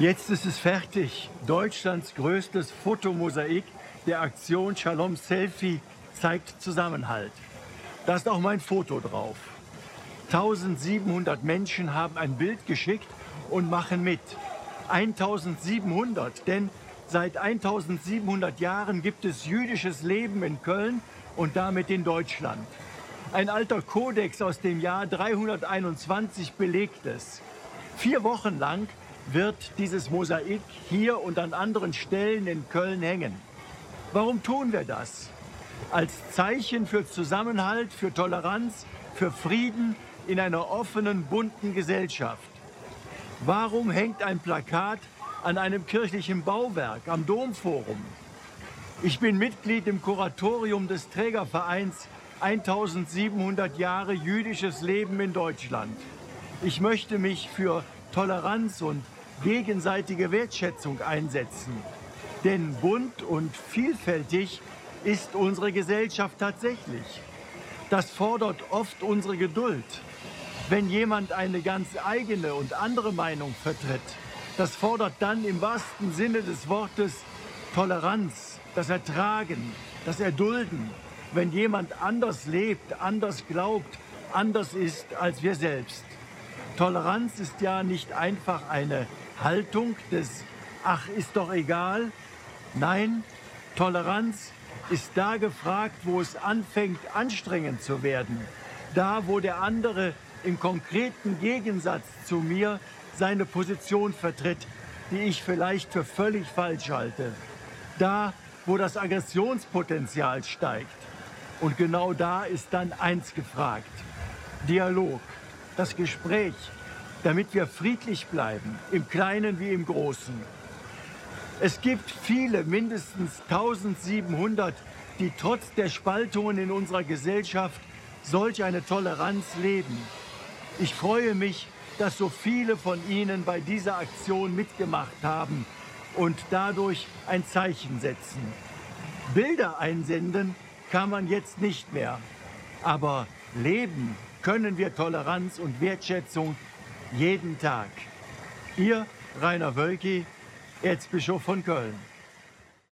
Jetzt ist es fertig. Deutschlands größtes Fotomosaik der Aktion Shalom Selfie zeigt Zusammenhalt. Da ist auch mein Foto drauf. 1700 Menschen haben ein Bild geschickt und machen mit. 1700, denn seit 1700 Jahren gibt es jüdisches Leben in Köln und damit in Deutschland. Ein alter Kodex aus dem Jahr 321 belegt es. Vier Wochen lang wird dieses Mosaik hier und an anderen Stellen in Köln hängen. Warum tun wir das? Als Zeichen für Zusammenhalt, für Toleranz, für Frieden in einer offenen, bunten Gesellschaft. Warum hängt ein Plakat an einem kirchlichen Bauwerk am Domforum? Ich bin Mitglied im Kuratorium des Trägervereins 1700 Jahre jüdisches Leben in Deutschland. Ich möchte mich für Toleranz und gegenseitige Wertschätzung einsetzen. Denn bunt und vielfältig ist unsere Gesellschaft tatsächlich. Das fordert oft unsere Geduld. Wenn jemand eine ganz eigene und andere Meinung vertritt, das fordert dann im wahrsten Sinne des Wortes Toleranz, das Ertragen, das Erdulden, wenn jemand anders lebt, anders glaubt, anders ist als wir selbst. Toleranz ist ja nicht einfach eine Haltung des Ach, ist doch egal. Nein, Toleranz ist da gefragt, wo es anfängt, anstrengend zu werden. Da, wo der andere im konkreten Gegensatz zu mir seine Position vertritt, die ich vielleicht für völlig falsch halte. Da, wo das Aggressionspotenzial steigt. Und genau da ist dann eins gefragt. Dialog, das Gespräch, damit wir friedlich bleiben, im Kleinen wie im Großen. Es gibt viele, mindestens 1700, die trotz der Spaltungen in unserer Gesellschaft solch eine Toleranz leben. Ich freue mich, dass so viele von Ihnen bei dieser Aktion mitgemacht haben und dadurch ein Zeichen setzen. Bilder einsenden kann man jetzt nicht mehr, aber leben können wir Toleranz und Wertschätzung jeden Tag. Ihr Rainer Wölki, Erzbischof von Köln.